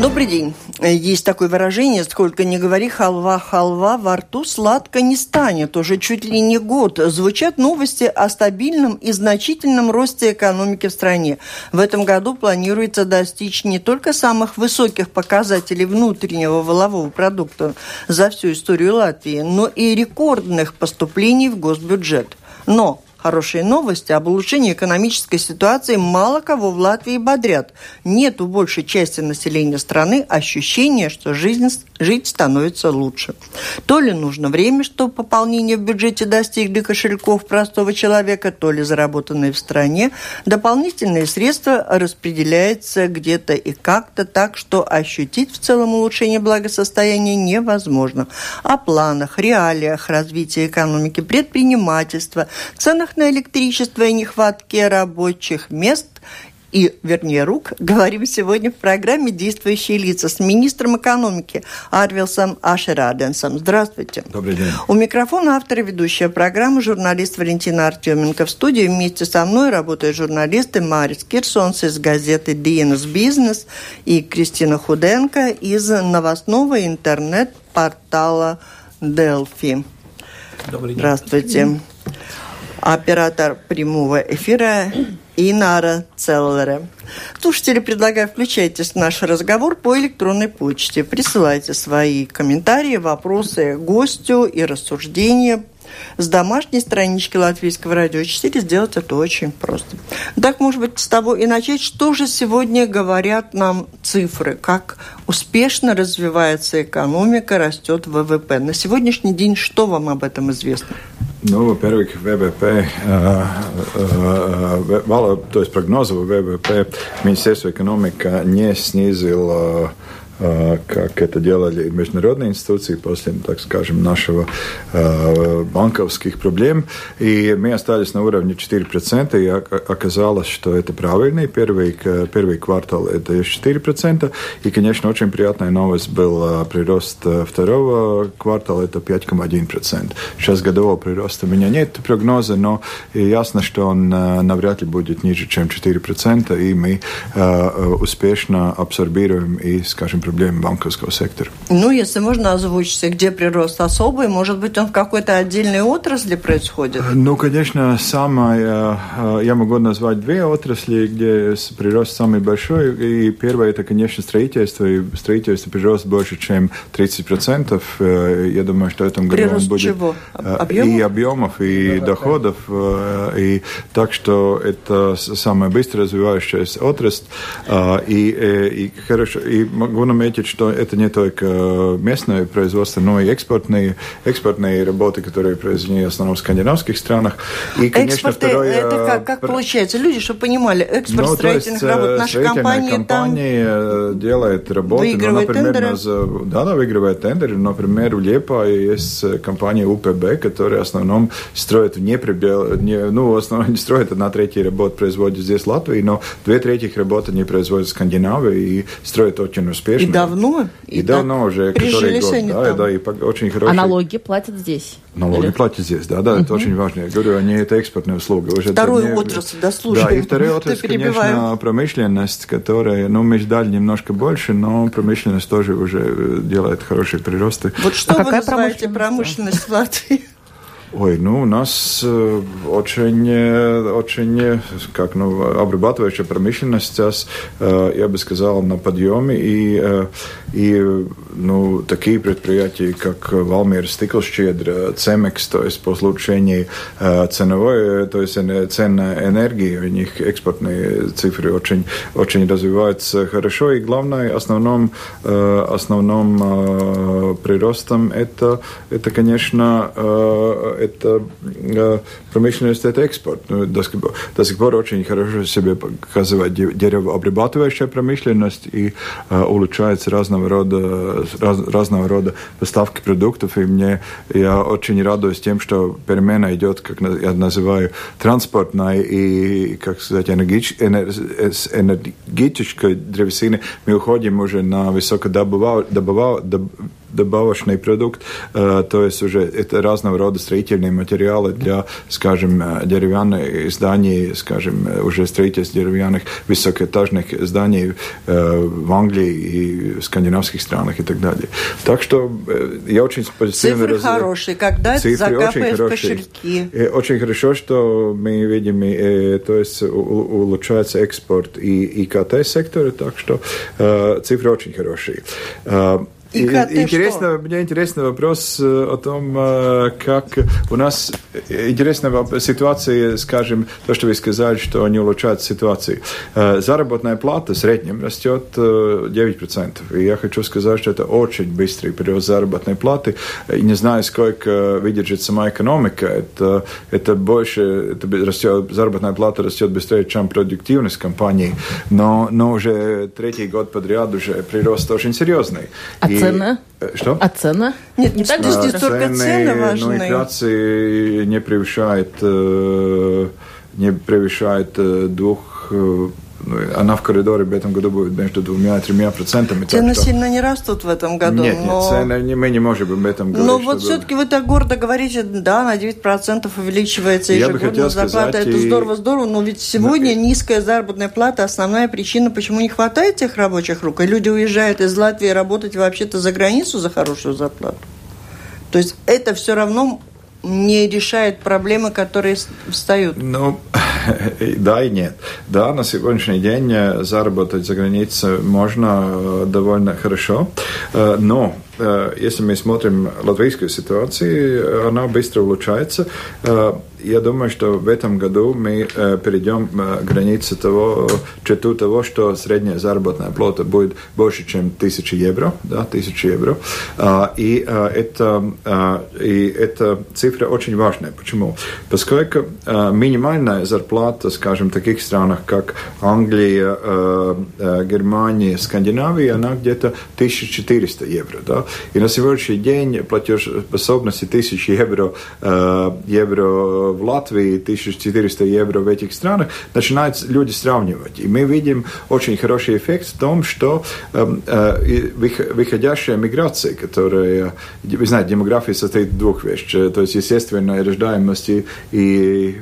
Добрый день. Есть такое выражение, сколько не говори, халва, халва, во рту сладко не станет. Уже чуть ли не год звучат новости о стабильном и значительном росте экономики в стране. В этом году планируется достичь не только самых высоких показателей внутреннего волового продукта за всю историю Латвии, но и рекордных поступлений в госбюджет. Но Хорошие новости об улучшении экономической ситуации мало кого в Латвии бодрят. Нет у большей части населения страны ощущения, что жизнь, жить становится лучше. То ли нужно время, чтобы пополнение в бюджете достигли кошельков простого человека, то ли заработанные в стране дополнительные средства распределяются где-то и как-то так, что ощутить в целом улучшение благосостояния невозможно. О планах, реалиях развития экономики, предпринимательства, ценах на электричество и нехватке рабочих мест и, вернее, рук, говорим сегодня в программе «Действующие лица» с министром экономики Арвилсом Ашераденсом. Здравствуйте. Добрый день. У микрофона автор и ведущая программы журналист Валентина Артеменко. В студии вместе со мной работают журналисты Марис Кирсонс из газеты «Диенус Бизнес» и Кристина Худенко из новостного интернет-портала «Делфи». Добрый день. Здравствуйте оператор прямого эфира Инара Целлера. Слушатели, предлагаю, включайтесь в наш разговор по электронной почте. Присылайте свои комментарии, вопросы гостю и рассуждения с домашней странички Латвийского радио 4 сделать это очень просто. Так, может быть, с того и начать. Что же сегодня говорят нам цифры? Как успешно развивается экономика, растет ВВП? На сегодняшний день что вам об этом известно? Ну, во-первых, ВВП, э, э, э, то есть прогнозы ВВП Министерства экономики не снизил Э, как это делали международные институции после, так скажем, нашего э, банковских проблем. И мы остались на уровне 4%, и оказалось, что это правильный. Первый, первый квартал это 4%. И, конечно, очень приятная новость был э, прирост второго квартала, это 5,1%. Сейчас годового прироста у меня нет прогноза, но ясно, что он навряд ли будет ниже, чем 4%, и мы успешно абсорбируем и, скажем, проблемы банковского сектора. Ну, если можно озвучить, где прирост особый, может быть, он в какой-то отдельной отрасли происходит? Ну, конечно, самое, э, я могу назвать две отрасли, где прирост самый большой. И первое, это, конечно, строительство. И строительство прирост больше, чем 30%. Э, я думаю, что в этом году прирост он будет... чего? Э, объемов? И объемов, и да, доходов. И так что это самая быстро развивающаяся отрасль. И, и, хорошо, и могу заметить, что это не только местное производство, но и экспортные, экспортные работы, которые произведены в основном в скандинавских странах. И, конечно, Экспорты, второе... Это как, как получается? Люди, чтобы понимали, экспорт ну, строительных есть, работ, наша компания компания там делает работы, ну, например, нас, да, да, выигрывает тендеры. Например, в Лепае есть компания УПБ, которая в основном строит вне предел, не, ну, в основном не строит, одна третья работ производит здесь в Латвии, но две трети работ они производят в Скандинавии и строят очень успешно. И давно? И, и давно уже, который год. Да, там. да, и очень хороший. А налоги платят здесь? Налоги Или? платят здесь, да, да, угу. это очень важно. Я говорю, они это экспортная услуга. Уже Вторую не... отрасль, да, слушай. Да, и вторая отрасль, конечно, промышленность, которая, ну, мы ждали немножко больше, но промышленность тоже уже делает хорошие приросты. Вот что а вы какая называете промышленность в Латвии? Ой, ну у нас э, очень, э, очень, э, как, ну, обрабатывающая промышленность сейчас, я бы сказал, на подъеме. И, и ну, такие предприятия, как Валмира Стиклщедра, Цемекс, то есть по случению ценовой, то есть цен энергии, у них экспортные цифры очень, очень развиваются хорошо. И главное, основном, основном приростом это, это конечно, это э, промышленность, это экспорт. Ну, до, сих, до сих пор очень хорошо себе показывает деревообрабатывающая промышленность и э, улучшается разного рода, раз, разного рода поставки продуктов. И мне я очень радуюсь тем, что перемена идет, как я называю, транспортная и, как сказать, энергич, с энергетической древесины. Мы уходим уже на высокодобывающую добавочный продукт, то есть уже это разного рода строительные материалы для, скажем, деревянных зданий, скажем, уже строительство деревянных высокоэтажных зданий в Англии и в скандинавских странах и так далее. Так что я очень позитивно... Цифры раз... хорошие, когда Цифры закапает в кошельки. Очень хорошо, что мы видим, то есть улучшается экспорт и ИКТ сектора, так что цифры очень хорошие. И, интересно, мне интересный вопрос э, о том, э, как у нас интересная ситуация, скажем, то, что вы сказали, что не улучшает ситуацию. Э, заработная плата в среднем растет 9%. И я хочу сказать, что это очень быстрый прирост заработной платы. Не знаю, сколько выдержит сама экономика. Это, это больше, это растет, заработная плата растет быстрее, чем продуктивность компании. Но, но уже третий год подряд уже прирост очень серьезный. А и цена? Э, что? А цена? Нет, не так здесь только цены важны. Ну, инфляция не превышает, э, не превышает э, двух она в коридоре в этом году будет между двумя и тремя процентами. Цены что... сильно не растут в этом году. Нет, но... нет цены мы не можем об этом говорить. Но вот все-таки вы так гордо говорите, да, на 9% увеличивается ежегодно зарплата. Это и... здорово, здорово, но ведь сегодня но... низкая заработная плата основная причина, почему не хватает тех рабочих рук. И люди уезжают из Латвии работать вообще-то за границу за хорошую зарплату. То есть это все равно не решает проблемы, которые встают? Ну, да и нет. Да, на сегодняшний день э, заработать за границей можно э, довольно хорошо, э, но если мы смотрим латвийскую ситуацию, она быстро улучшается я думаю, что в этом году мы э, перейдем э, границу того, черту того, что средняя заработная плата будет больше, чем 1000 евро, да, 1000 евро. А, и, а, это, и эта цифра очень важная. Почему? Поскольку минимальная зарплата, скажем, в таких странах, как Англия, Германия, Скандинавия, она где-то 1400 евро. Да? И на сегодняшний день платежеспособности 1000 евро, евро в Латвии 1400 евро в этих странах, начинают люди сравнивать. И мы видим очень хороший эффект в том, что э, э, выходящая миграция, которая, вы знаете, демография состоит из двух вещей, то есть естественная рождаемость и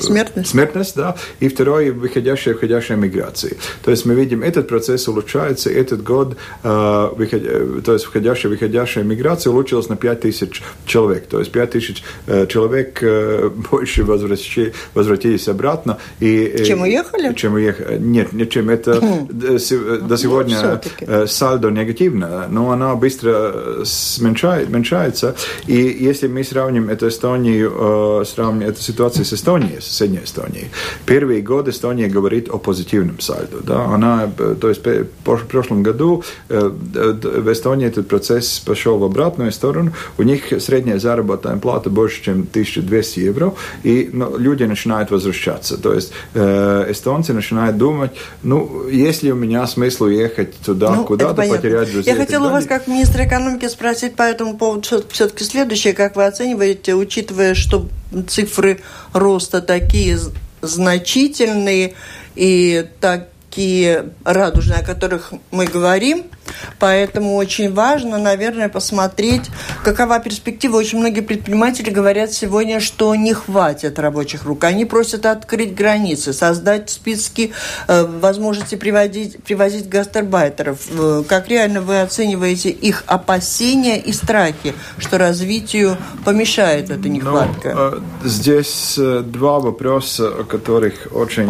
смертность. смертность, да, и второе, выходящая входящая миграция. То есть мы видим, этот процесс улучшается, этот год, э, выход, э, то есть входящая, выходящая миграция улучшилась на 5 тысяч человек, то есть 5 тысяч э, человек э, больше возвращи, возвратились обратно. И, э, чем уехали? Чем уехали. Нет, не чем, это хм. до сегодня ну, сальдо негативно, но она быстро уменьшается, и если мы сравним эту Эстонию, сравним эту ситуацию с Эстонией, с соседней Эстонией. Первые годы Эстония говорит о позитивном сальдо. Да? Она, то есть в прошлом году в Эстонии этот процесс пошел в обратную сторону. У них средняя заработная плата больше, чем 1200 евро, и ну, люди начинают возвращаться. То есть эстонцы начинают думать, ну, есть ли у меня смысл ехать туда, ну, куда-то потерять друзей. Я хотела вас, как министра экономики, спросить по этому поводу все-таки следующее. Как вы оцениваете, учитывая, что цифры роста такие значительные и такие радужные, о которых мы говорим – Поэтому очень важно, наверное, посмотреть, какова перспектива. Очень многие предприниматели говорят сегодня, что не хватит рабочих рук. Они просят открыть границы, создать списки э, возможности приводить, привозить гастарбайтеров. Э, как реально вы оцениваете их опасения и страхи, что развитию помешает эта нехватка? Ну, здесь э, два вопроса, о которых очень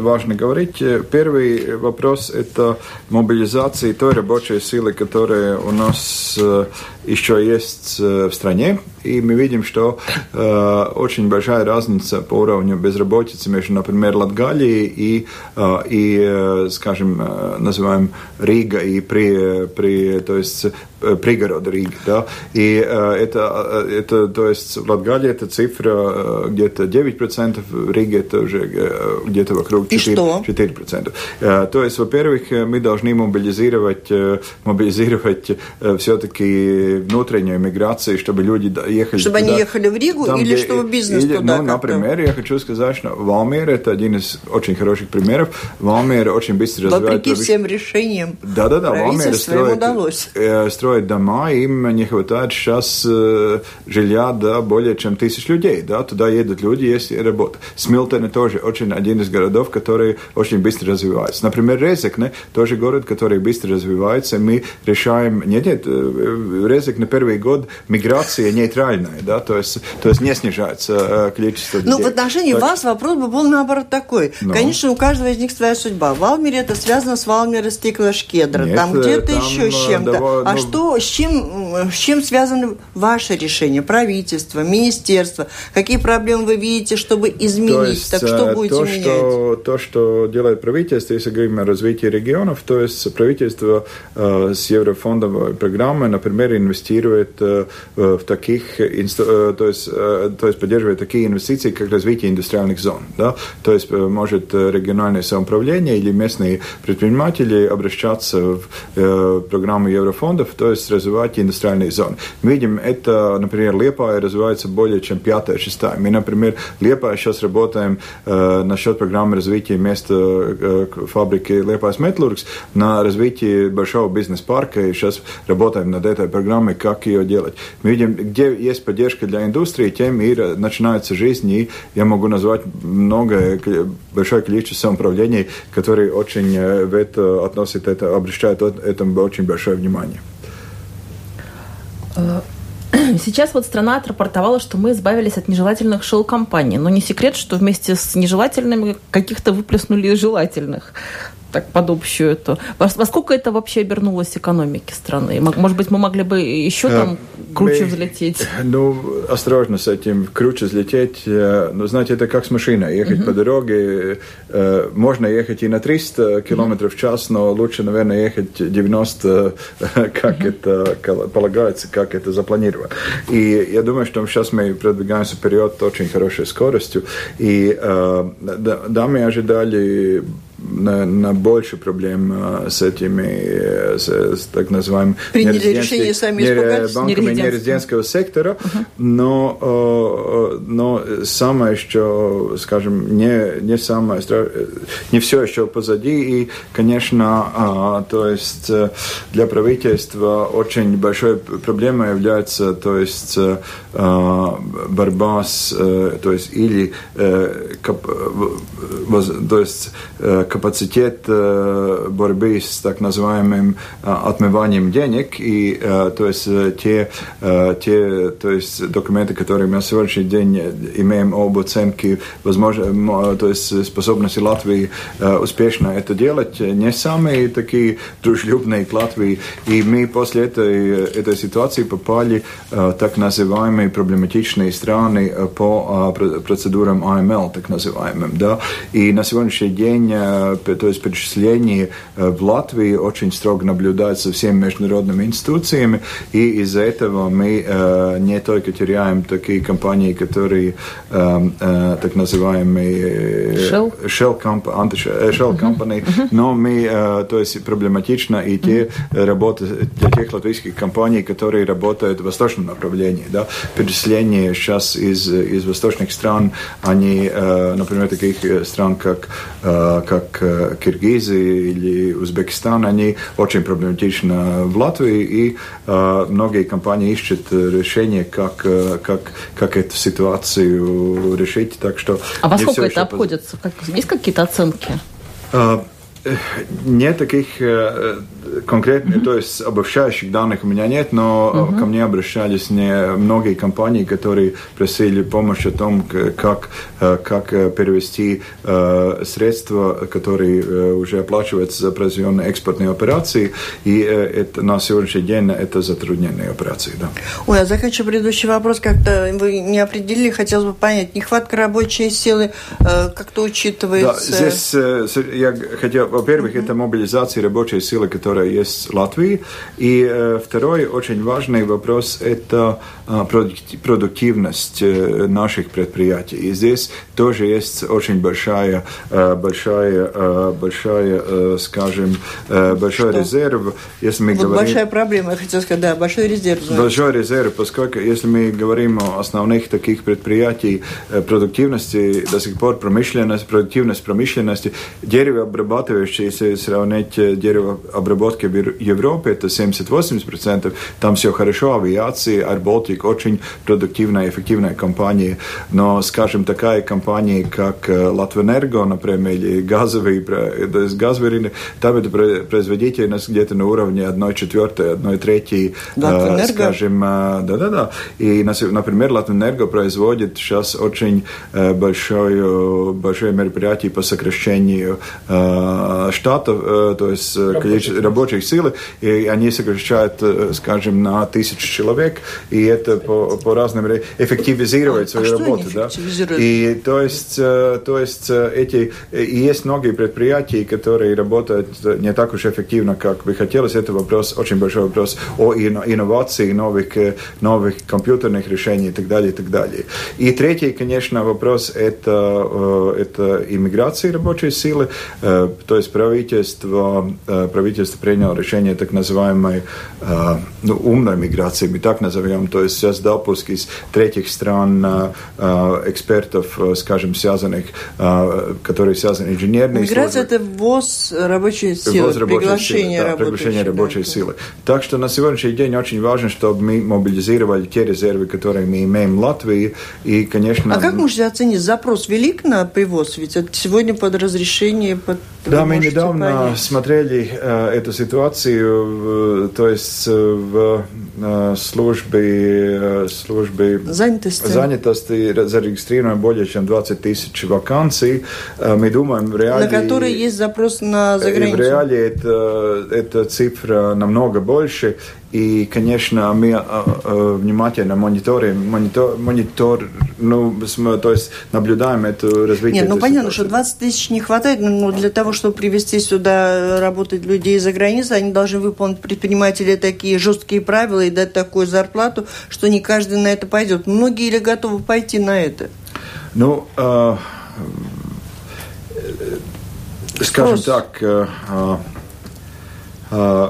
важно говорить. Первый вопрос – это мобилизация той рабочей силы, которая у нас еще есть э, в стране. И мы видим, что э, очень большая разница по уровню безработицы между, например, Латгалией и, э, и э, скажем, э, называем Рига и при, при то есть пригород Рига. Да? И э, это, это, то есть в Латгалии эта цифра где-то 9%, в Риге это уже где-то вокруг 4%. 4%. Э, то есть, во-первых, мы должны мобилизировать, мобилизировать все-таки внутренней миграции, чтобы люди ехали Чтобы туда, они ехали в Ригу там, или где, чтобы бизнес или, туда? Ну, например, я хочу сказать, что Валмир это один из очень хороших примеров. Валмир очень быстро развивает... Вопреки всем решениям Да-да-да, Валмир строит, удалось. Э, строит дома, им не хватает сейчас э, жилья да, более чем тысяч людей. Да? Туда едут люди, есть работа. Смилтон тоже очень один из городов, который очень быстро развивается. Например, Резекне тоже город, который быстро развивается. Мы решаем... Нет, нет, э, Резекне первый год миграция нейтральная, да, то есть, то есть не снижается количество людей. Ну, в отношении так... вас вопрос бы был наоборот такой. Ну. Конечно, у каждого из них своя судьба. В Валмире это связано с Валмире стекла Шкедра. Там где-то еще с чем-то. Да, а ну... что, с чем, с чем связаны ваши решения? Правительство, министерство? Какие проблемы вы видите, чтобы изменить? То есть, так что будете то, менять? Что, то, что делает правительство, если говорим о развитии регионов, то есть правительство э, с еврофондовой программой, например, инвестирует э, в таких, э, то есть, э, то есть поддерживает такие инвестиции, как развитие индустриальных зон. Да? То есть э, может э, региональное самоуправление или местные предприниматели обращаться в э, программу еврофондов, то есть развивать индустриальные зоны. Видим, это, например, Лепая развивается более чем пятая, шестая. Мы, например, Лепая сейчас работаем э, насчет программы развития места э, фабрики Лепайс Метлургс на развитии большого бизнес-парка и сейчас работаем над этой программой, как ее делать. Мы видим, где есть поддержка для индустрии, тем и начинается жизнь, и я могу назвать много, большое количество самоуправлений, которые очень в это относят, это, обращают этому очень большое внимание. Сейчас вот страна отрапортовала, что мы избавились от нежелательных шел-компаний. Но не секрет, что вместе с нежелательными каких-то выплеснули желательных так под общую эту. Во, во сколько это вообще обернулось экономике страны? Может быть, мы могли бы еще там э, круче мы, взлететь? Ну, осторожно с этим. Круче взлететь, ну, знаете, это как с машиной. Ехать uh-huh. по дороге, э, можно ехать и на 300 километров в час, но лучше, наверное, ехать 90, как uh-huh. это полагается, как это запланировано. И я думаю, что сейчас мы продвигаемся вперед очень хорошей скоростью. И да, мы ожидали на, на больше проблем э, с этими, э, с, с так называемым Приняли решение сами не, банками нерезидентского сектора, uh-huh. но, э, но самое еще, скажем, не, не самое, не все еще позади, и, конечно, то есть для правительства очень большой проблемой является, то есть борьба с, то есть или, то есть капацитет борьбы с так называемым отмыванием денег, и то есть те, те то есть документы, которые мы на сегодняшний день имеем об оценке возможно, то есть способности Латвии успешно это делать, не самые такие дружелюбные к Латвии, и мы после этой, этой ситуации попали так называемые проблематичные страны по процедурам AML, так называемым, да, и на сегодняшний день то есть перечисление э, в Латвии очень строго наблюдается всеми международными институциями, и из-за этого мы э, не только теряем такие компании, которые э, так называемые Shell, shell, comp, shell company, но мы, то есть проблематично и те работы для тех латвийских компаний, которые работают в восточном направлении, да, перечисление сейчас из, из восточных стран, они, например, таких стран, как, как как Киргизия или Узбекистан, они очень проблематичны в Латвии, и многие компании ищут решение, как, как, как эту ситуацию решить. Так что а во сколько это обходится? Как, есть какие-то оценки? Нет таких э, конкретных, mm-hmm. то есть обобщающих данных у меня нет, но mm-hmm. ко мне обращались не многие компании, которые просили помощь о том, как, э, как э, перевести средства, которые уже оплачиваются за произведенные экспортные операции, и это на сегодняшний день это затрудненные операции. Да. Ой, а заканчивая предыдущий вопрос, как-то вы не определили, хотелось бы понять, нехватка рабочей силы как-то учитывается? Да, здесь я хотел, во-первых, mm-hmm. это мобилизация рабочей силы, которая есть Латвия. И второй очень важный вопрос – это продуктивность наших предприятий. И здесь тоже есть очень большая, большая, большая, скажем, большой что? резерв. Если мы вот говорим... большая проблема, я хотел сказать, да, большой резерв. Большой резерв, поскольку если мы говорим о основных таких предприятий продуктивности, до сих пор промышленность, продуктивность промышленности, деревообрабатывающие, если сравнить деревообработки в Европе, это 70-80%, там все хорошо, авиация, Air очень продуктивная, эффективная компания, но, скажем, такая компания, как Латвэнерго, например, или газовые, газовые, там это производительность где-то на уровне 1 четвертой, 1 третьей, скажем, да-да-да. И, например, Латвэнерго производит сейчас очень большое, большое мероприятие по сокращению штатов, то есть количество рабочих сил, и они сокращают, скажем, на тысячу человек, и это по, по разным эффективизировать а, свою а работу, да. И то есть, то есть эти и есть многие предприятия, которые работают не так уж эффективно, как бы хотелось. Это вопрос, очень большой вопрос о инновации, новых, новых компьютерных решений и так далее, и так далее. И третий, конечно, вопрос это, это иммиграция рабочей силы, то есть правительство, правительство приняло решение так называемой ну, умной миграции, мы так назовем, то есть сейчас допуск из третьих стран экспертов, скажем, связанных, которые связаны инженерной Миграция – это ввоз рабочей силы, ввоз рабочей приглашение, силы, да, приглашение рабочей да. силы. Так что на сегодняшний день очень важно, чтобы мы мобилизировали те резервы, которые мы имеем в Латвии. И, конечно... А как можете оценить, запрос велик на привоз? Ведь сегодня под разрешение, под да, мы недавно понять. смотрели э, эту ситуацию, то есть в э, службе, э, службе занятости. занятости зарегистрировано более чем 20 тысяч вакансий. Э, мы думаем, в реале... На которые есть запрос на заграницу. В реале это, эта цифра намного больше. И, конечно, мы э, внимательно мониторим, монитор, монитор, ну, то есть наблюдаем это развитие. Нет, ну понятно, ситуации. что 20 тысяч не хватает, но для того, чтобы привести сюда работать людей из-за границы, они должны выполнить предприниматели такие жесткие правила и дать такую зарплату, что не каждый на это пойдет. Многие ли готовы пойти на это? Ну, э, скажем так, э, э,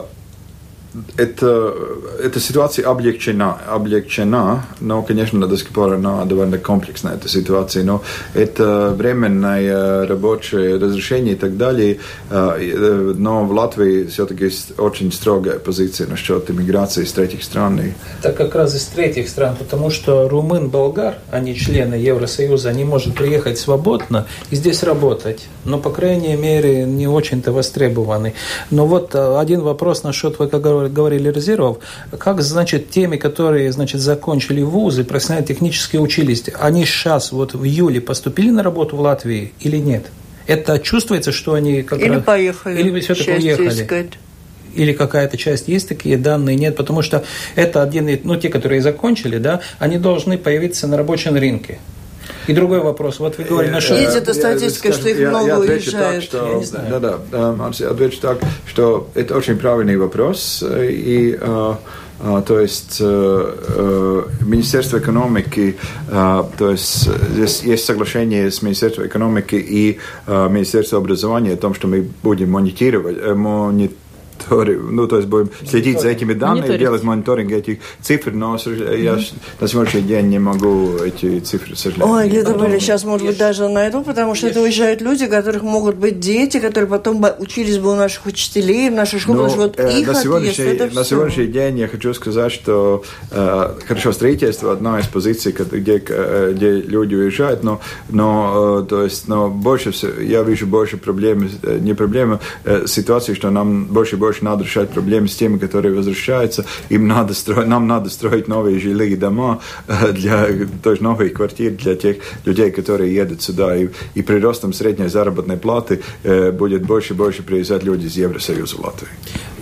это, эта ситуация облегчена, облегчена, но, конечно, до сих пор она довольно комплексная, эта ситуация, но это временное рабочее разрешение и так далее, но в Латвии все-таки очень строгая позиция насчет иммиграции из третьих стран. Это как раз из третьих стран, потому что румын, болгар, они члены Евросоюза, они могут приехать свободно и здесь работать, но, по крайней мере, не очень-то востребованы. Но вот один вопрос насчет, вы как говорили, говорили резервов, как, значит, теми, которые, значит, закончили вузы, профессионально-технические училища, они сейчас вот в июле поступили на работу в Латвии или нет? Это чувствуется, что они как Или раз... поехали. Или все-таки уехали. Искать или какая-то часть есть такие данные, нет, потому что это один, ну, те, которые закончили, да, они должны появиться на рабочем рынке. И другой вопрос. Вот вы говорили насчет... Есть эта статистика, что их много уезжает. Так, что, да, да, да, отвечу так, что это очень правильный вопрос. И то есть Министерство экономики, то есть здесь есть соглашение с Министерством экономики и Министерством образования о том, что мы будем монитировать, монитировать ну, то есть будем следить за этими данными, делать мониторинг этих цифр, но я на сегодняшний день не могу эти цифры, сожалеть. Ой, Лида Валя, сейчас, может быть, даже найду, потому что это уезжают люди, у которых могут быть дети, которые потом учились бы у наших учителей, в нашей школе, ну, вот э, их на сегодняшний, отъезд, на сегодняшний день я хочу сказать, что э, хорошо, строительство одна из позиций, где, э, где люди уезжают, но, но, э, то есть, но больше всего, я вижу больше проблем, не проблемы, э, ситуации, что нам больше и больше надо решать проблемы с теми, которые возвращаются. Им надо строить, нам надо строить новые жилые дома э, для то новые квартиры для тех людей, которые едут сюда. И, и при ростом средней заработной платы э, будет больше и больше приезжать люди из Евросоюза в Латвию.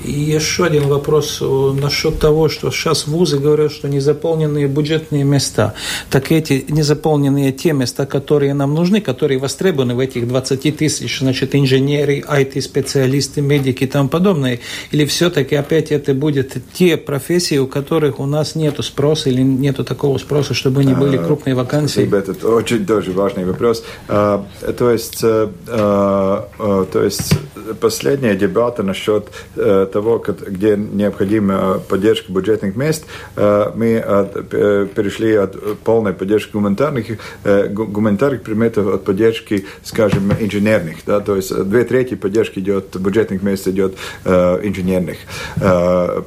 И еще один вопрос насчет того, что сейчас вузы говорят, что незаполненные бюджетные места. Так эти незаполненные те места, которые нам нужны, которые востребованы в этих 20 тысяч, значит, инженеры, IT-специалисты, медики и тому подобное, или все-таки опять это будет те профессии, у которых у нас нет спроса или нет такого спроса, чтобы они были а, крупные вакансии? Это очень тоже важный вопрос. А, то есть, то есть последняя дебаты насчет э, того, где необходима поддержка бюджетных мест, э, мы э, перешли от полной поддержки гуманитарных, гуманитарных предметов от поддержки, скажем, инженерных. Да? То есть две трети поддержки идет, бюджетных мест идет инженерных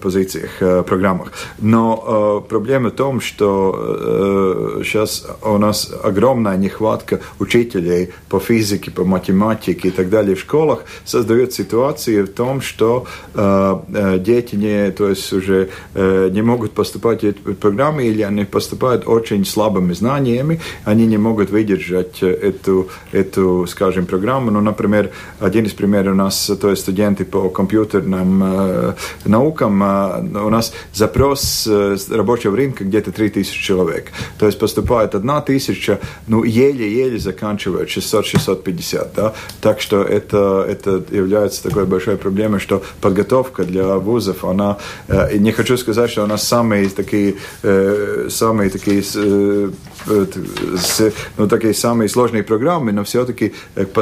позициях, программах. Но проблема в том, что сейчас у нас огромная нехватка учителей по физике, по математике и так далее в школах, создает ситуацию в том, что э, э, дети не, то есть уже э, не могут поступать в эти программы или они поступают очень слабыми знаниями, они не могут выдержать эту, эту скажем, программу. Ну, например, один из примеров у нас, то есть студенты по компьютерным э, наукам, э, у нас запрос э, рабочего рынка где-то 3000 человек. То есть поступает одна тысяча, ну, еле-еле заканчивают 600-650, да, так что это, это является такой большой проблемой, что подготовка для вузов, она, э, не хочу сказать, что она самые такие, э, самые такие, э, ну, такие самые сложные программы, но все-таки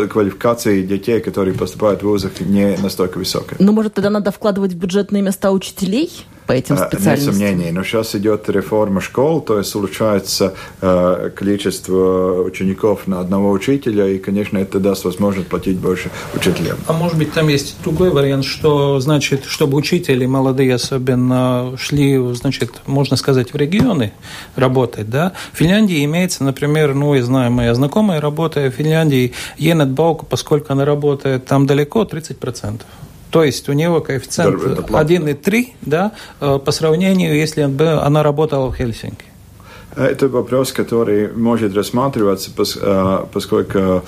квалификации детей, которые поступают в вузах, не настолько высокая. Ну, может, тогда надо вкладывать в бюджетные места учителей? По этим специальностям? Нет сомнений. Но сейчас идет реформа школ, то есть улучшается э, количество учеников на одного учителя, и, конечно, это даст возможность платить больше учителям. А может быть, там есть другой вариант, что, значит, чтобы учители молодые особенно шли, значит, можно сказать, в регионы работать, да? В Финляндии имеется, например, ну, я знаю, моя знакомая работает в Финляндии, Енет Баука, поскольку она работает там далеко, 30%. То есть у него коэффициент 1,3 да, э, по сравнению, если она работала в Хельсинки. Это вопрос, который может рассматриваться, э, поскольку ну,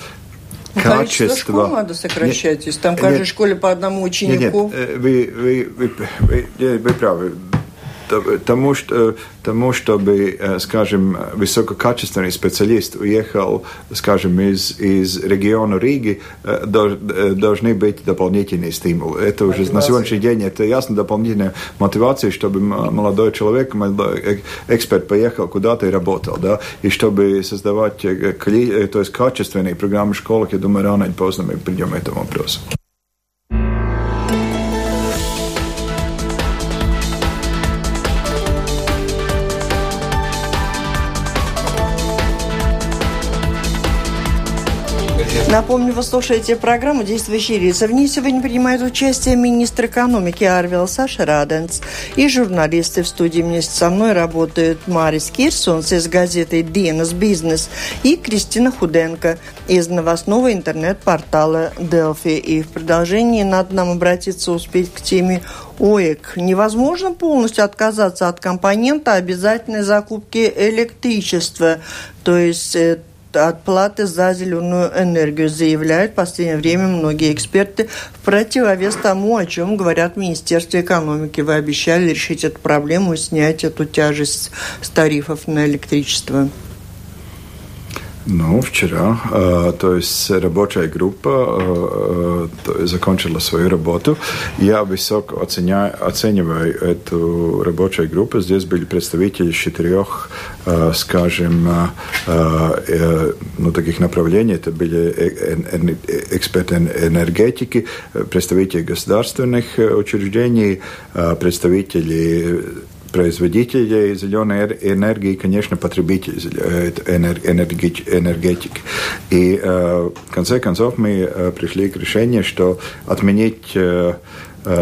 качество... школ надо сокращать, нет, если там в каждой нет, школе по одному ученику. Нет, нет, э, вы, вы, вы, вы, вы правы тому, что, тому, чтобы, скажем, высококачественный специалист уехал, скажем, из, из региона Риги, должны быть дополнительные стимулы. Это уже мотивация. на сегодняшний день это ясно дополнительная мотивация, чтобы молодой человек, молодой эксперт поехал куда-то и работал, да, и чтобы создавать то есть качественные программы в школах, я думаю, рано или поздно мы придем к этому вопросу. Напомню, вы слушаете программу «Действующие лица». В ней сегодня принимают участие министр экономики Арвел Саша Раденц и журналисты в студии вместе со мной работают Марис Кирсонс из газеты «Dienas Бизнес» и Кристина Худенко из новостного интернет-портала «Делфи». И в продолжении надо нам обратиться успеть к теме ОЭК. Невозможно полностью отказаться от компонента обязательной закупки электричества. То есть э, от платы за зеленую энергию, заявляют в последнее время многие эксперты в противовес тому, о чем говорят в Министерстве экономики. Вы обещали решить эту проблему и снять эту тяжесть с тарифов на электричество. Ну, вчера, то есть рабочая группа закончила свою работу. Я высоко оценяю, оцениваю эту рабочую группу. Здесь были представители четырех, скажем, ну, таких направлений. Это были эксперты энергетики, представители государственных учреждений, представители производителей зеленой энергии, конечно, потребители энергетики. И в конце концов мы пришли к решению, что отменить,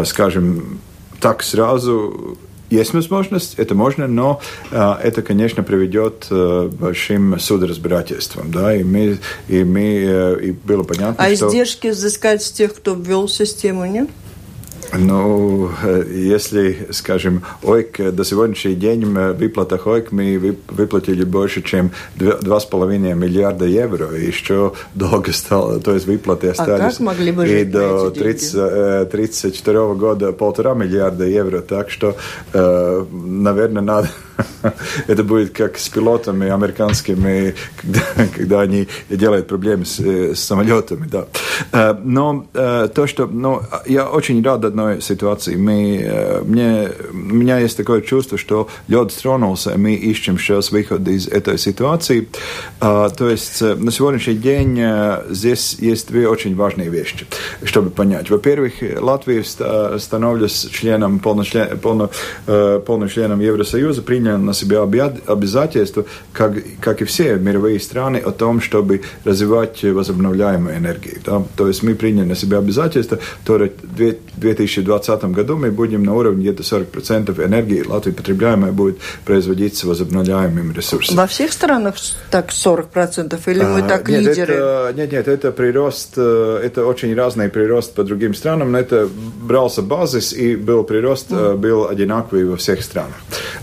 скажем, так сразу есть возможность, это можно, но э, это, конечно, приведет э, большим судоразбирательством, да, и мы, и мы, э, и было понятно, а что... А издержки взыскать с тех, кто ввел систему, нет? Ну, если, скажем, ОЙК до сегодняшнего дня выплата ОЙК мы выплатили больше, чем 2,5 миллиарда евро, и еще долго стало, то есть выплаты остались. А как могли бы жить И до 30, 34 года полтора миллиарда евро, так что, наверное, надо это будет как с пилотами американскими, когда, когда они делают проблемы с, с самолетами. Да. Э, но э, то, что... Ну, я очень рад одной ситуации. Мы, э, мне, у меня есть такое чувство, что лед стронулся, и мы ищем сейчас выход из этой ситуации. То есть на сегодняшний день здесь есть две очень важные вещи, чтобы понять. Во-первых, Латвия становится членом, полночлен, полно, полным членом Евросоюза, принял на себя обязательство, как, как и все мировые страны, о том, чтобы развивать возобновляемую энергию. Да? То есть мы приняли на себя обязательство, то в 2020 году мы будем на уровне где-то 40% энергии Латвии потребляемой будет производиться возобновляемыми ресурсами. Во всех странах так 40% или мы а, так нет, лидеры? Это, нет, нет, это прирост, э, это очень разный прирост по другим странам, но это брался базис и был прирост, mm. был одинаковый во всех странах.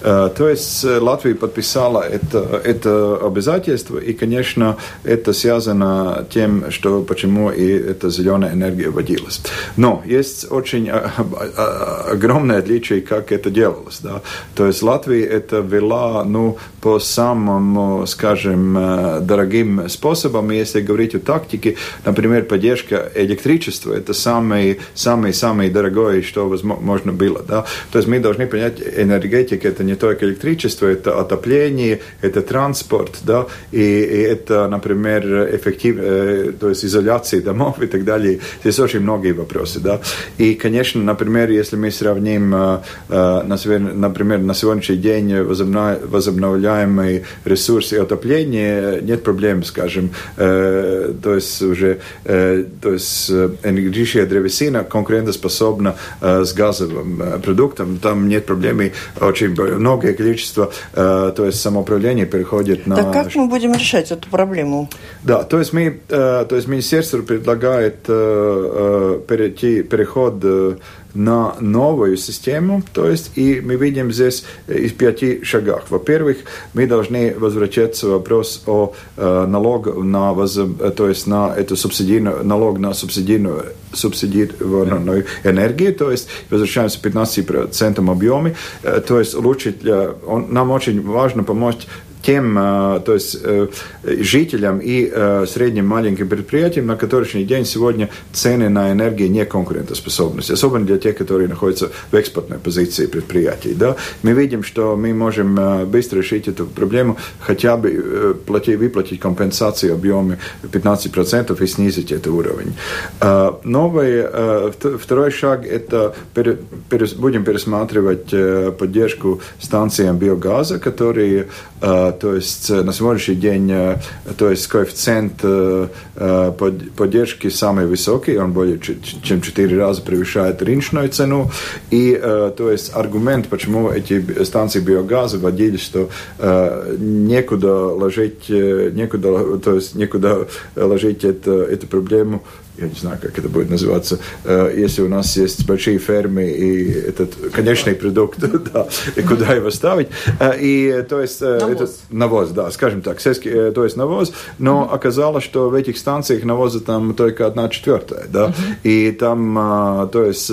Э, то есть Латвия подписала это, это обязательство, и, конечно, это связано тем, что почему и эта зеленая энергия вводилась. Но есть очень а, а, а, огромное отличие, как это делалось. Да? То есть Латвия это вела ну, по самым, скажем, э, дорогим способам. Если говорить о тактике, например, поддержка электричества, это самый, самый, самый дорогой, что возможно было. Да? То есть мы должны понять, энергетика это не только электричество, это отопление, это транспорт, да, и, и это, например, эффектив, э, то есть изоляция домов и так далее. Здесь очень многие вопросы, да. И, конечно, например, если мы сравним, э, э, например, на сегодняшний день возобновляемые ресурсы отопления, нет проблем, скажем, то есть уже, то есть энергетическая древесина конкурентоспособна с газовым продуктом, там нет проблемы, очень многое количество Э, то есть самоуправление переходит на... Так как мы будем решать эту проблему? Да, то есть, мы, э, то есть министерство предлагает э, перейти, переход на новую систему, то есть и мы видим здесь из пяти шагах. Во-первых, мы должны возвращаться вопрос о э, налог на воз, то есть на эту субсидийную налог на субсидийную субсидированную энергию, то есть возвращаемся к 15% объеме, э, то есть улучшить, э, он, нам очень важно помочь тем, э, то есть э, жителям и э, средним маленьким предприятиям, на которыхний день сегодня цены на энергию не конкурентоспособны, особенно для тех, которые находятся в экспортной позиции предприятий. Да? Мы видим, что мы можем быстро решить эту проблему, хотя бы платить, выплатить компенсации объеме 15% и снизить этот уровень. Новый, второй шаг – это будем пересматривать поддержку станциям биогаза, которые то есть на сегодняшний день то есть коэффициент поддержки самый высокий, он более чем 4 раза превышает рыночную цену. И то есть аргумент, почему эти станции биогаза вводили, что некуда ложить, некуда, то есть некуда ложить это, эту проблему я не знаю, как это будет называться, э, если у нас есть большие фермы и этот конечный продукт, да, и куда его ставить. Э, и то есть э, навоз. этот навоз, да, скажем так, сельский, то есть навоз, но оказалось, что в этих станциях навоза там только одна четвертая, да, и там, то есть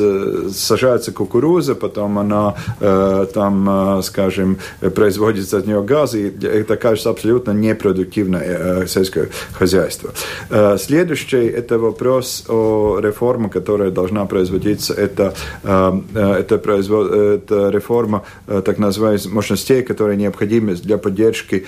сажается кукуруза, потом она там, скажем, производится от нее газ, и это кажется абсолютно непродуктивное сельское хозяйство. Следующий это вопрос вопрос о реформе, которая должна производиться, это, э, э, это, производ, это реформа э, так называемых мощностей, которые необходимы для поддержки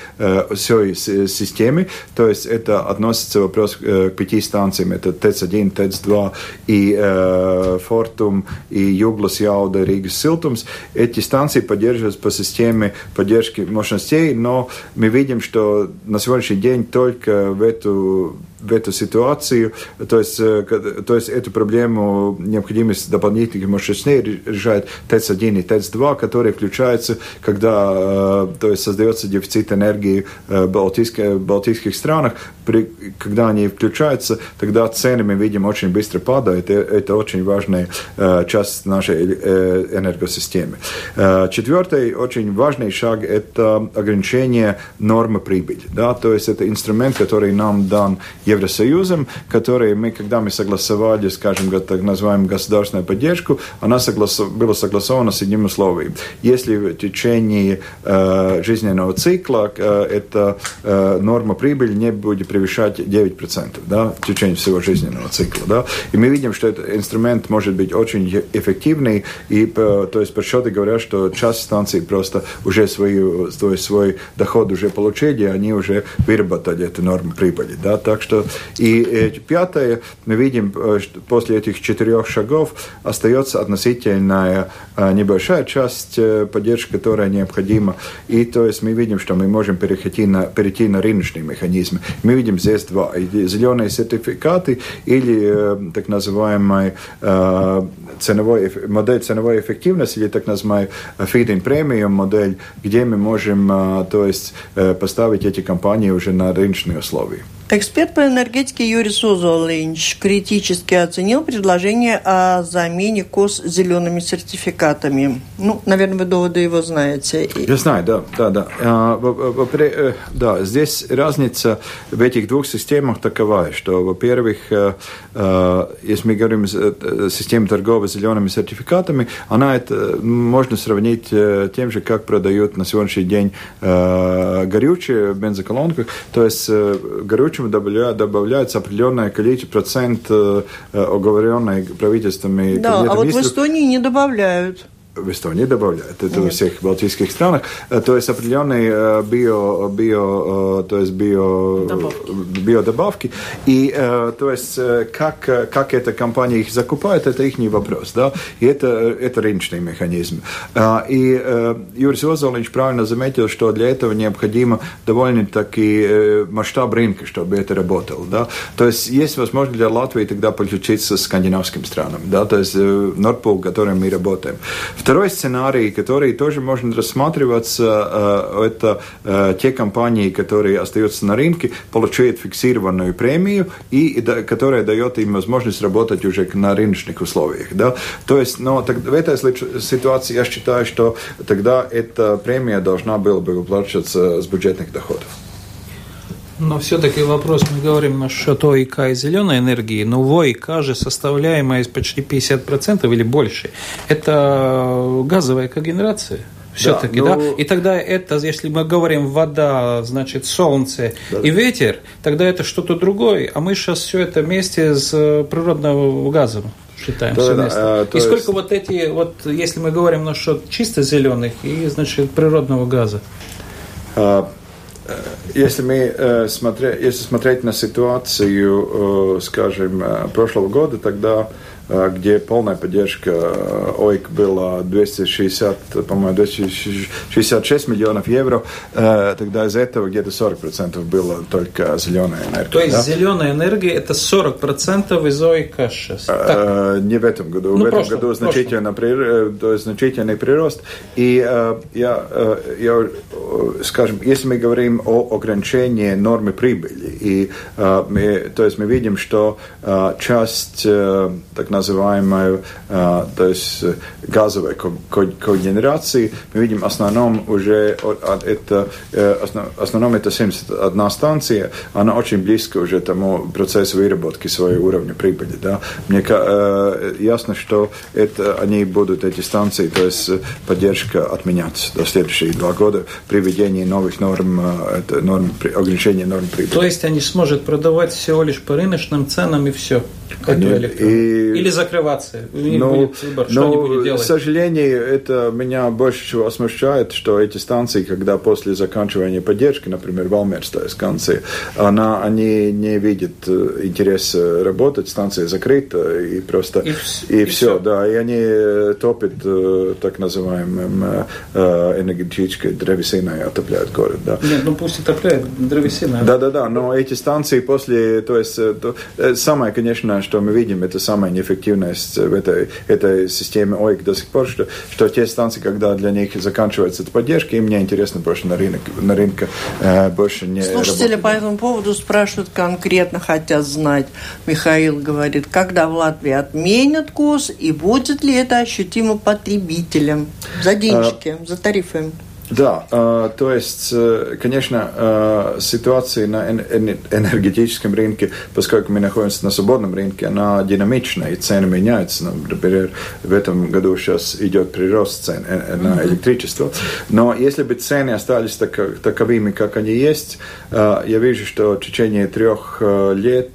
всей системы. То есть это относится вопрос к пяти станциям. Это ТЭЦ-1, ТЭЦ-2 и Фортум, и Юглас, Яуда, Риgas, Силтумс. Эти станции поддерживаются по системе поддержки мощностей, но мы видим, что на сегодняшний день только в эту в эту ситуацию, то есть, то есть эту проблему необходимость дополнительных мощностей решает ТЭЦ-1 и ТЭЦ-2, которые включаются, когда то есть, создается дефицит энергии в Балтийских, Балтийских странах, при, когда они включаются, тогда цены, мы видим, очень быстро падают. Это очень важная часть нашей энергосистемы. Четвертый очень важный шаг – это ограничение нормы прибыли. Да? То есть это инструмент, который нам дан Евросоюзом, который мы, когда мы согласовали, скажем, так называемую государственную поддержку, она согласов... была согласована с одним условием. Если в течение э, жизненного цикла э, эта э, норма прибыли не будет превышать 9% да, в течение всего жизненного цикла. Да? И мы видим, что этот инструмент может быть очень эффективный, и э, то есть подсчеты говорят, что часть станций просто уже свою, то есть свой доход уже получили, они уже выработали эту норму прибыли. Да? Так что и, и пятое, мы видим, э, что после этих четырех шагов остается относительная э, небольшая часть поддержки, которая необходима. И то есть мы видим, что мы можем перейти на, перейти на рыночные механизмы. Мы видим здесь два. Зеленые сертификаты или так называемые ценовой, модель ценовой эффективности или так называемый feed-in premium модель, где мы можем то есть, поставить эти компании уже на рыночные условия. Эксперт по энергетике Юрий Сузолинч критически оценил предложение о замене КОС зелеными сертификатами. Ну, наверное, вы доводы его знаете. Я знаю, да, да, да. А, да, здесь разница в этих двух системах такова, что, во-первых, э, э, если мы говорим о системе торговли зелеными сертификатами, она это можно сравнить э, тем же, как продают на сегодняшний день горючее в бензоколонках. То есть горючее почему добавляется определенное количество, процент э, оговоренной правительствами. Да, а вот в Эстонии не добавляют в Эстонии добавляют, это Нет. во всех балтийских странах, то есть определенные био, био, то есть био, добавки. биодобавки, и то есть как, как эта компания их закупает, это их не вопрос, да, и это, это рыночный механизм. И Юрий Озолович правильно заметил, что для этого необходимо довольно-таки масштаб рынка, чтобы это работало, да, то есть есть возможность для Латвии тогда подключиться с скандинавским странам, да, то есть Нордпул, которым мы работаем. Второй сценарий, который тоже может рассматриваться, э, это э, те компании, которые остаются на рынке, получают фиксированную премию, и которая дает им возможность работать уже на рыночных условиях. Да? То есть, но так, в этой ситуации я считаю, что тогда эта премия должна была бы выплачиваться с бюджетных доходов. Но все-таки вопрос, мы говорим насчет ОИК и зеленой энергии, но в ОИК же составляемая почти 50% или больше. Это газовая когенерация. Все-таки, да, ну... да? И тогда это, если мы говорим вода, значит, солнце да. и ветер, тогда это что-то другое. А мы сейчас все это вместе с природным газом считаем да, совместно. Да, а, и сколько есть... вот эти, вот если мы говорим насчет чисто зеленых и, значит, природного газа? А, Э, если мы э, смотря, если смотреть на ситуацию, э, скажем, прошлого года, тогда Э, где полная поддержка э, ОИК была 260, по-моему, 266 миллионов евро, э, тогда из этого где-то 40% было только зеленая энергия. То есть да? зеленая энергия это 40% из ОИК сейчас? Так. Не в этом году. Ну, в этом году значительно, есть значительный прирост. И я, я, скажем, если мы говорим о ограничении нормы прибыли, и мы, то есть мы видим, что часть так называемую, э, то есть газовой когенерации, мы видим в основном уже это, э, основном это 71 станция, она очень близко уже тому процессу выработки своего уровня прибыли. Да. Мне ясно, что это, они будут, эти станции, то есть поддержка отменяться до следующих два года при введении новых норм, это норм ограничения норм прибыли. То есть они смогут продавать всего лишь по рыночным ценам и все? Они, и Или закрываться. У них ну, будет выбор, что ну, они будут делать. К сожалению, это меня больше всего смущает, что эти станции, когда после заканчивания поддержки, например, Валмерская станция, она, они не видят э, интерес работать, станция закрыта, и просто... И, и, и все, все, да, и они топят так называемым энергетической древесиной, отопляют город, да. Нет, ну пусть отопляют древесиной. Да-да-да, но эти станции после, то есть, то, самое, конечно, что мы видим, это самая неэффективность в этой, этой системе ОИК до сих пор, что, что те станции, когда для них заканчивается эта поддержка, им не интересно больше на рынок, на рынке э, больше не Слушатели работать. по этому поводу спрашивают конкретно, хотят знать. Михаил говорит, когда в Латвии отменят КОС и будет ли это ощутимо потребителям за денежки, а, за тарифы? Да, э, то есть, э, конечно, э, ситуация на энергетическом рынке, поскольку мы находимся на свободном рынке, она динамична, и цены меняются. Например, в этом году сейчас идет прирост цен на электричество. Но если бы цены остались таковыми, как они есть, я вижу, что в течение трех лет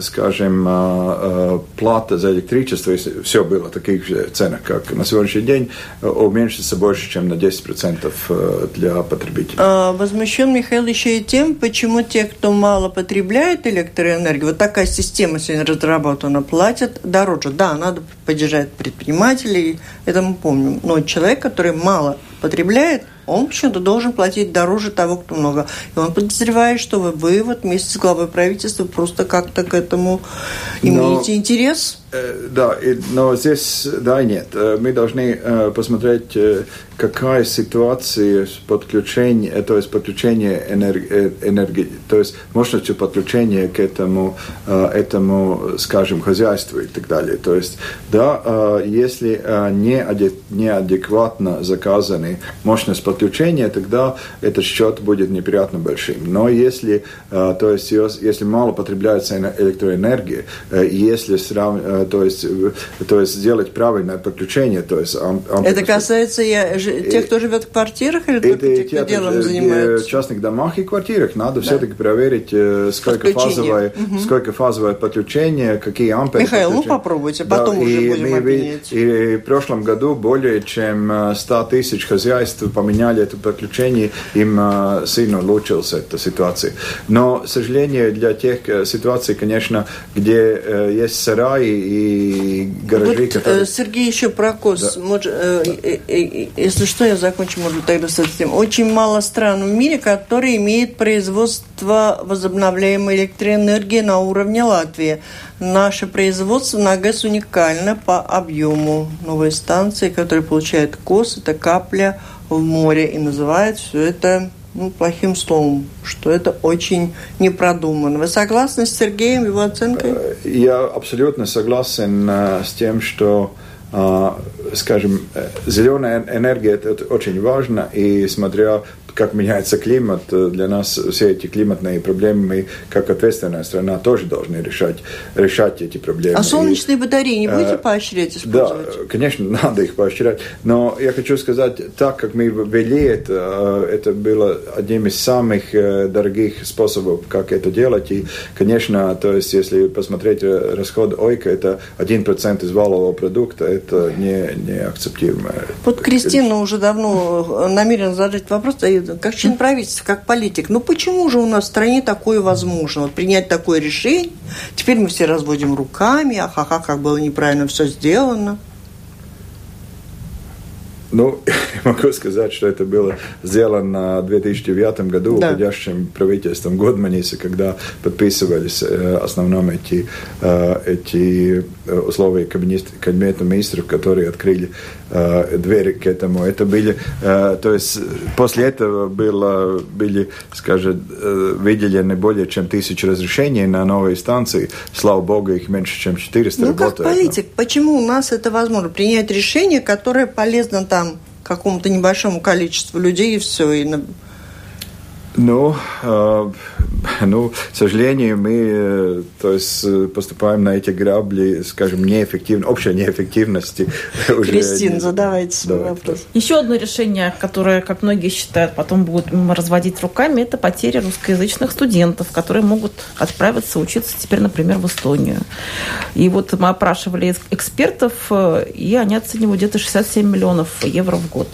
скажем, э, э, плата за электричество, если все было в таких же ценах, как на сегодняшний день, уменьшится больше, чем на 10% для потребителей. А, возмущен Михаил еще и тем, почему те, кто мало потребляет электроэнергию, вот такая система сегодня разработана, платят дороже. Да, надо поддержать предпринимателей, это мы помним. Но человек, который мало потребляет, он почему-то должен платить дороже того, кто много. И он подозревает, что вы, вы вот вместе с главой правительства просто как-то к этому имеете Но... интерес. Э, да, но здесь, да и нет. Э, мы должны э, посмотреть, какая ситуация с подключением, то есть подключение энергии, энергии то есть мощностью подключения к этому, этому, скажем, хозяйству и так далее. То есть, да, если неадекватно заказаны мощность подключения, тогда этот счет будет неприятно большим. Но если, то есть, если мало потребляется электроэнергия, если сравнивать то есть, то есть сделать правильное подключение. То есть, это касается я, тех, кто живет в квартирах или только тех, кто делом занимается? В частных домах и квартирах надо да. все-таки проверить, э, сколько фазовое, угу. сколько фазовое подключение, какие амперы. Михаил, ну попробуйте, потом да, уже и, будем объединять. И в прошлом году более чем 100 э, тысяч хозяйств поменяли это подключение, им э, сильно улучшилась эта ситуация. Но, к сожалению, для тех ситуаций, конечно, где есть сараи и гаражи, вот, которые... Сергей, еще про КОС. Да. Может, э, э, э, если что, я закончу, может быть, тогда с этим. Очень мало стран в мире, которые имеют производство возобновляемой электроэнергии на уровне Латвии. Наше производство на ГЭС уникально по объему. Новые станции, которые получают КОС, это капля в море. И называют все это ну, плохим словом, что это очень непродуманно. Вы согласны с Сергеем, его оценкой? Э, я абсолютно согласен э, с тем, что скажем, зеленая энергия это очень важно, и смотря как меняется климат, э, для нас все эти климатные проблемы мы, как ответственная страна, тоже должны решать, решать эти проблемы. А солнечные и, батареи не будете э, поощрять использовать? Да, конечно, надо их поощрять. Но я хочу сказать, так как мы ввели это, э, это было одним из самых дорогих способов, как это делать. И, конечно, то есть, если посмотреть расход ОЙКа, это 1% из валового продукта, это не, не акцептируемо. Вот Кристина уже давно намерена задать вопрос, как член правительства, как политик, ну почему же у нас в стране такое возможно? Вот принять такое решение, теперь мы все разводим руками, ахаха, как было неправильно все сделано. Ну, могу сказать, что это было сделано в 2009 году да. уходящим правительством Годманиса, когда подписывались э, основном эти, э, эти э, условия кабинета министров, которые открыли двери к этому. Это были, то есть после этого было, были, скажем, выделены более чем тысячи разрешений на новые станции. Слава богу, их меньше, чем 400 ну, работает. как политик, но... почему у нас это возможно? Принять решение, которое полезно там какому-то небольшому количеству людей и все. И... Ну, э, ну, к сожалению, мы то есть, поступаем на эти грабли, скажем, неэффективно, общей неэффективности. Кристина, задавайте свой вопрос. Еще одно решение, которое, как многие считают, потом будут разводить руками, это потеря русскоязычных студентов, которые могут отправиться учиться теперь, например, в Эстонию. И вот мы опрашивали экспертов, и они оценивают где-то 67 миллионов евро в год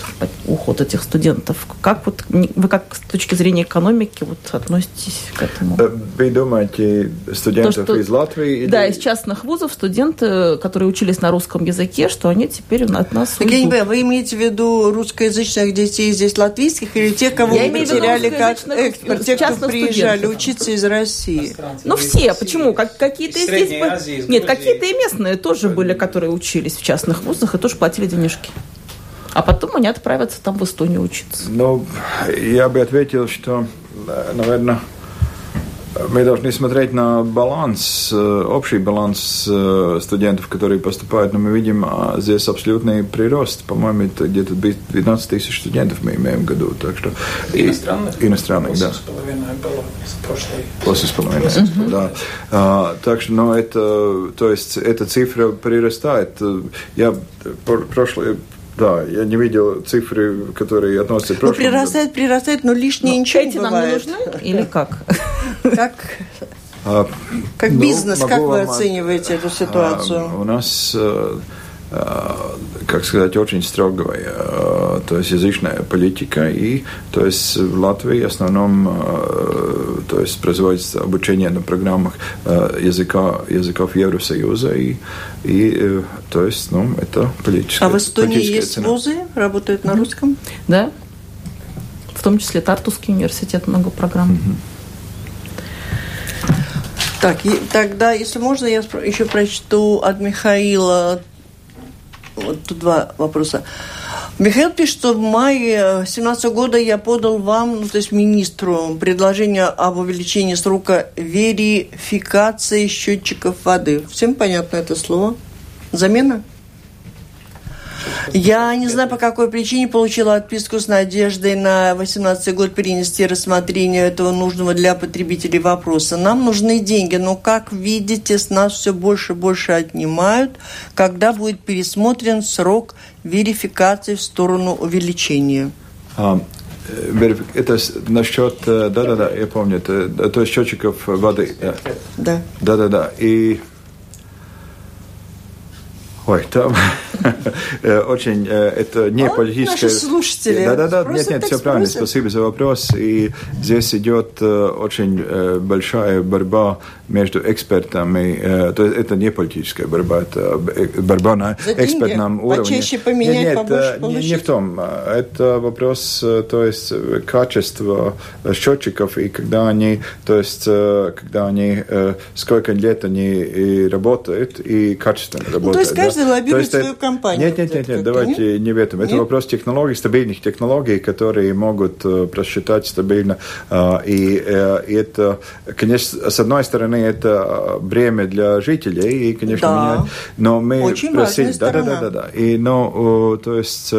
уход этих студентов. Как вот вы как с точки зрения экономики вот относитесь к этому? Э, вы думаете, студентов То, что, из Латвии? Да, или... из частных вузов студенты, которые учились на русском языке, что они теперь от нас так Я не понимаю, вы имеете в виду русскоязычных детей здесь латвийских или тех, кого я вы потеряли как экспорт, тех, кто приезжали студентов. учиться из России? Ну все, почему? Как, какие-то здесь... Азии, Нет, какие-то и местные тоже были, которые учились в частных вузах и тоже платили денежки. А потом они отправятся там в Эстонию учиться. Ну, я бы ответил, что, наверное, мы должны смотреть на баланс, э, общий баланс э, студентов, которые поступают, но мы видим а здесь абсолютный прирост. По-моему, это где-то 12 тысяч студентов мы имеем в году. Так что иностранных? Иностранных, да. с половиной было с прошлой. После с половиной, да. А, так что, но это, то есть, эта цифра прирастает. Я прошлый да, я не видел цифры, которые относятся к ну, прошлому. Ну, прирастает, прирастает, но лишнее но ничего эти не бывает. нам не нужны? Или как? Как? А, как ну, бизнес, как вы оцениваете эту ситуацию? А, у нас э, Э, как сказать, очень строгая, э, то есть язычная политика, и то есть в Латвии в основном то есть производится обучение на программах языка, языков Евросоюза, и, и то есть, ну, это политическая А в Эстонии есть цена. вузы, работают на русском? Да, в том числе Тартусский университет, много программ. Угу. Так, и тогда, если можно, я еще прочту от Михаила вот тут два вопроса. Михаил пишет, что в мае 2017 года я подал вам, ну, то есть министру, предложение об увеличении срока верификации счетчиков воды. Всем понятно это слово? Замена? Я не знаю, по какой причине получила отписку с надеждой на 18 год перенести рассмотрение этого нужного для потребителей вопроса. Нам нужны деньги, но, как видите, с нас все больше и больше отнимают, когда будет пересмотрен срок верификации в сторону увеличения. А, э, это насчет, э, да-да-да, я помню, это, то есть счетчиков воды. Да. Да-да-да. И Ой, там э, очень э, это не политическое... Наши слушатели Да-да-да, нет, нет, все правильно, спасибо за вопрос. И здесь идет э, очень большая борьба между экспертами. То есть это не политическая борьба, это борьба на экспертном уровне. Почаще поменять, нет, побольше не, не в том. Это вопрос, то есть качества счетчиков и когда они, то есть когда они, сколько лет они работают и качественно работают. Ну, то есть каждый лоббирует есть, свою компанию. Нет, нет, нет, нет давайте нет? не в этом. Это нет? вопрос технологий, стабильных технологий, которые могут э, просчитать стабильно. Э, и, э, и это, конечно, с одной стороны, это бремя для жителей, и, конечно, да. меня, но мы Очень просили, да, да, да, да, да. И, но, то есть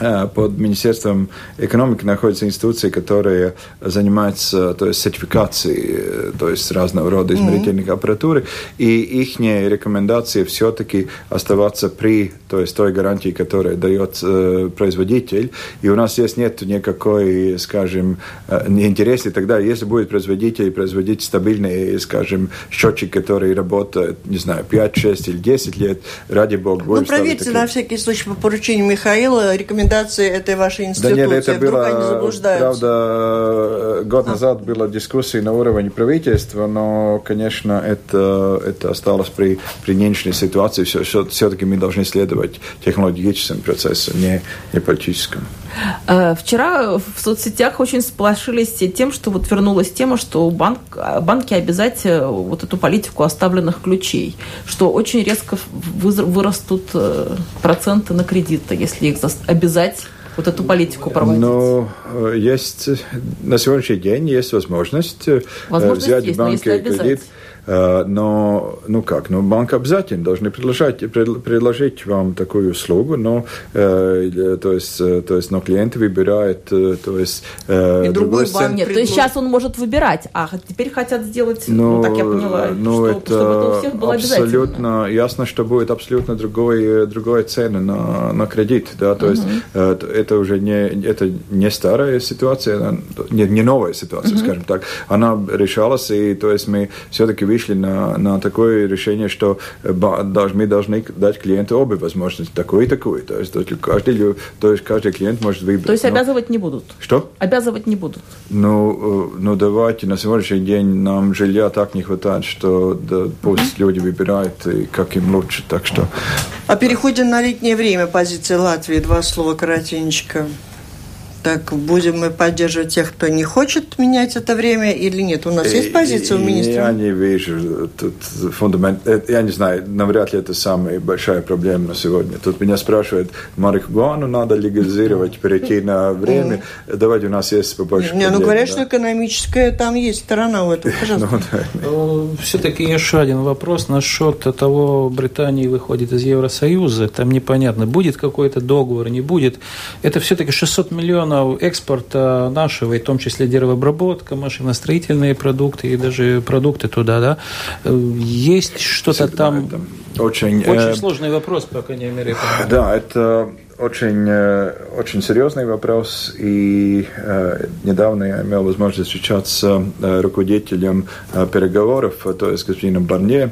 под Министерством экономики находятся институции, которые занимаются то есть, сертификацией э, то есть, разного рода измерительных mm-hmm. аппаратуры, и их рекомендации все-таки оставаться при то есть, той гарантии, которую дает э, производитель. И у нас здесь нет никакой, скажем, э, интереса тогда, если будет производитель производить стабильные, скажем, счетчик, который работает, не знаю, 5, 6 или 10 лет, ради бога. Ну, проверьте на всякий случай по поручению Михаила рекомендации рекомендации этой вашей институции? Да нет, это Вдруг было, они заблуждаются? Правда, год а. назад была дискуссия на уровне правительства, но, конечно, это, это осталось при, при нынешней ситуации. Все, все, все-таки мы должны следовать технологическим процессам, не, не политическим. Э, вчера в соцсетях очень сплошились тем, что вот вернулась тема, что банк, банки обязать э, вот эту политику оставленных ключей, что очень резко вырастут э, проценты на кредиты, если их обязать вот эту политику проводить? Ну, есть на сегодняшний день есть возможность, возможность взять есть, банке кредит. Но, ну как, ну банк обязательно должны предложить, предложить вам такую услугу, но, то есть, то есть, но клиенты выбирают, то есть... И другой банк нет. То есть сейчас он может выбирать, а теперь хотят сделать, ну, ну так я поняла, ну, что, это чтобы это у всех было абсолютно ясно, что будет абсолютно другой, другой цены на, на кредит, да, то угу. есть это уже не, это не старая ситуация, не, не новая ситуация, угу. скажем так, она решалась, и то есть мы все-таки вышли на, на такое решение, что мы должны дать клиенту обе возможности, такую и такую, то есть каждый, то есть каждый клиент может выбрать. То есть но... обязывать не будут? Что? Обязывать не будут? Ну, ну давайте, на сегодняшний день нам жилья так не хватает, что да, пусть люди выбирают, и как им лучше, так что... О переходе на летнее время позиции Латвии, два слова коротенько. Так будем мы поддерживать тех, кто не хочет менять это время или нет? У нас есть э, позиция у министра? Я не вижу тут фундамент. Э, я не знаю, навряд ли это самая большая проблема на сегодня. Тут меня спрашивают, марихуану надо легализировать, перейти на время. Давайте у нас есть побольше Не, ну говорят, да. что экономическая там есть сторона у этого. Пожалуйста. Ну, э, Все-таки еще один вопрос насчет того, Британии выходит из Евросоюза. Там непонятно, будет какой-то договор, не будет. Это все-таки 600 миллионов миллионов экспорта нашего, и в том числе деревообработка, машиностроительные продукты и даже продукты туда, да. Есть что-то там... Очень, очень э... сложный вопрос, по крайней мере. Да, это очень, э, очень серьезный вопрос, и э, недавно я имел возможность встречаться с э, руководителем э, переговоров, то есть господином Барне,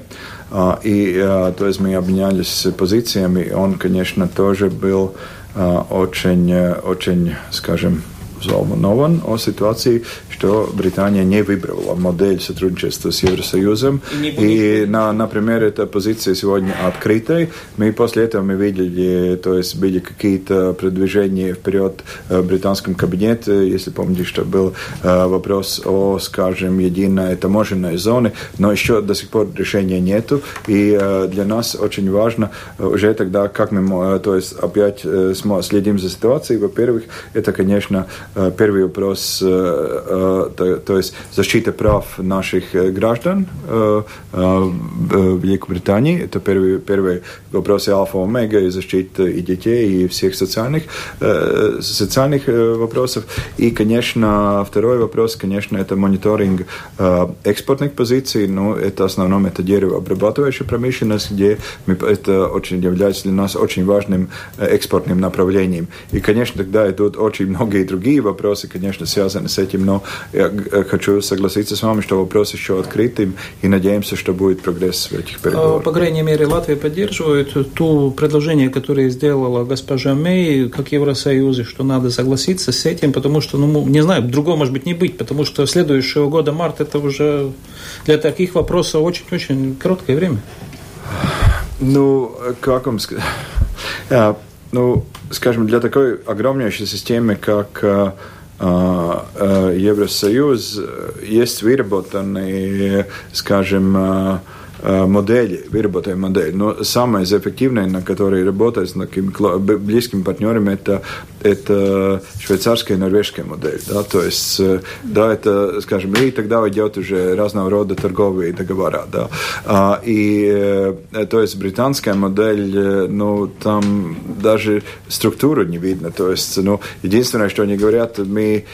э, и э, то есть мы обменялись позициями, и он, конечно, тоже был очень, очень, скажем, взволнован о ситуации, что Британия не выбрала модель сотрудничества с Евросоюзом. И, и на, например, эта позиция сегодня открытая. Мы после этого мы видели, то есть были какие-то продвижения вперед в британском кабинете, если помните, что был вопрос о, скажем, единой таможенной зоне, но еще до сих пор решения нету. И для нас очень важно уже тогда, как мы, то есть опять следим за ситуацией. Во-первых, это, конечно, Э, первый вопрос, э, э, то, то есть защита прав наших граждан в Великобритании. Это первый, первый вопрос и альфа-омега, и защита и детей, и всех социальных, социальных вопросов. И, конечно, второй вопрос, конечно, это мониторинг экспортных позиций. Ну, это в основном это деревообрабатывающая промышленность, где мы, это очень является для нас очень важным экспортным направлением. И, конечно, тогда идут очень многие другие вопросы, конечно, связаны с этим, но я хочу согласиться с вами, что вопрос еще открытым, и надеемся, что будет прогресс в этих а, переговорах. По крайней мере, Латвия поддерживает то предложение, которое сделала госпожа Мэй, как Евросоюз, что надо согласиться с этим, потому что, ну, не знаю, другого может быть не быть, потому что следующего года март это уже для таких вопросов очень-очень короткое время. Ну, как вам сказать? Ну, скажем, для такой огромнейшей системы, как э, э, Евросоюз, есть выработанные, скажем, модели, выработаем модель. Но самая эффективная, на которой работать с такими близкими партнерами, это, это швейцарская и норвежская модель. Да? То есть, да, это, скажем, и тогда идет уже разного рода торговые договора. Да? А, и, то есть, британская модель, ну, там даже структуру не видно. То есть, ну, единственное, что они говорят, мы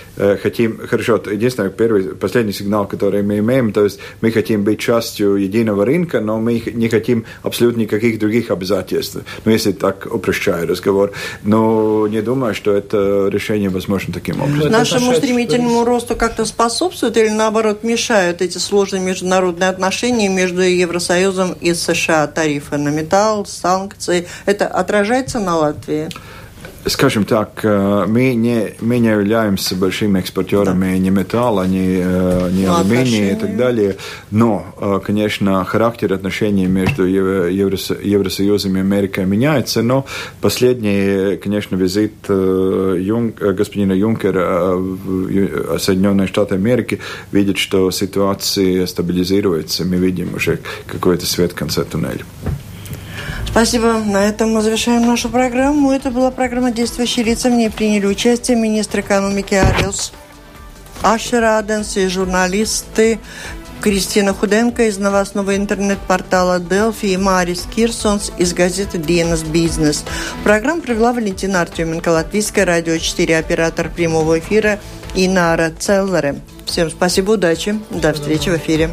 хотим, хорошо, единственное, первый, последний сигнал, который мы имеем, то есть, мы хотим быть частью единого рынка, рынка, но мы не хотим абсолютно никаких других обязательств. Ну, если так упрощаю разговор. Но не думаю, что это решение возможно таким образом. Нашему стремительному росту как-то способствует или, наоборот, мешают эти сложные международные отношения между Евросоюзом и США? Тарифы на металл, санкции. Это отражается на Латвии? Скажем так, э, мы не, являемся большими экспортерами да. ни металла, ни, э, ни ну, алюминия и так далее. Но, э, конечно, характер отношений между Евросоюзом и Америкой меняется. Но последний, конечно, визит Юнг, господина Юнкера в Соединенные Штаты Америки видит, что ситуация стабилизируется. Мы видим уже какой-то свет в конце туннеля. Спасибо. На этом мы завершаем нашу программу. Это была программа «Действующие лица». В ней приняли участие министр экономики Арилс Ашер Аденс и журналисты Кристина Худенко из новостного интернет-портала Delphi и Марис Кирсонс из газеты «Диенас Бизнес». Программу провела Валентина Артеменко, Латвийское радио 4, оператор прямого эфира Инара Целлере. Всем спасибо, удачи, до встречи в эфире.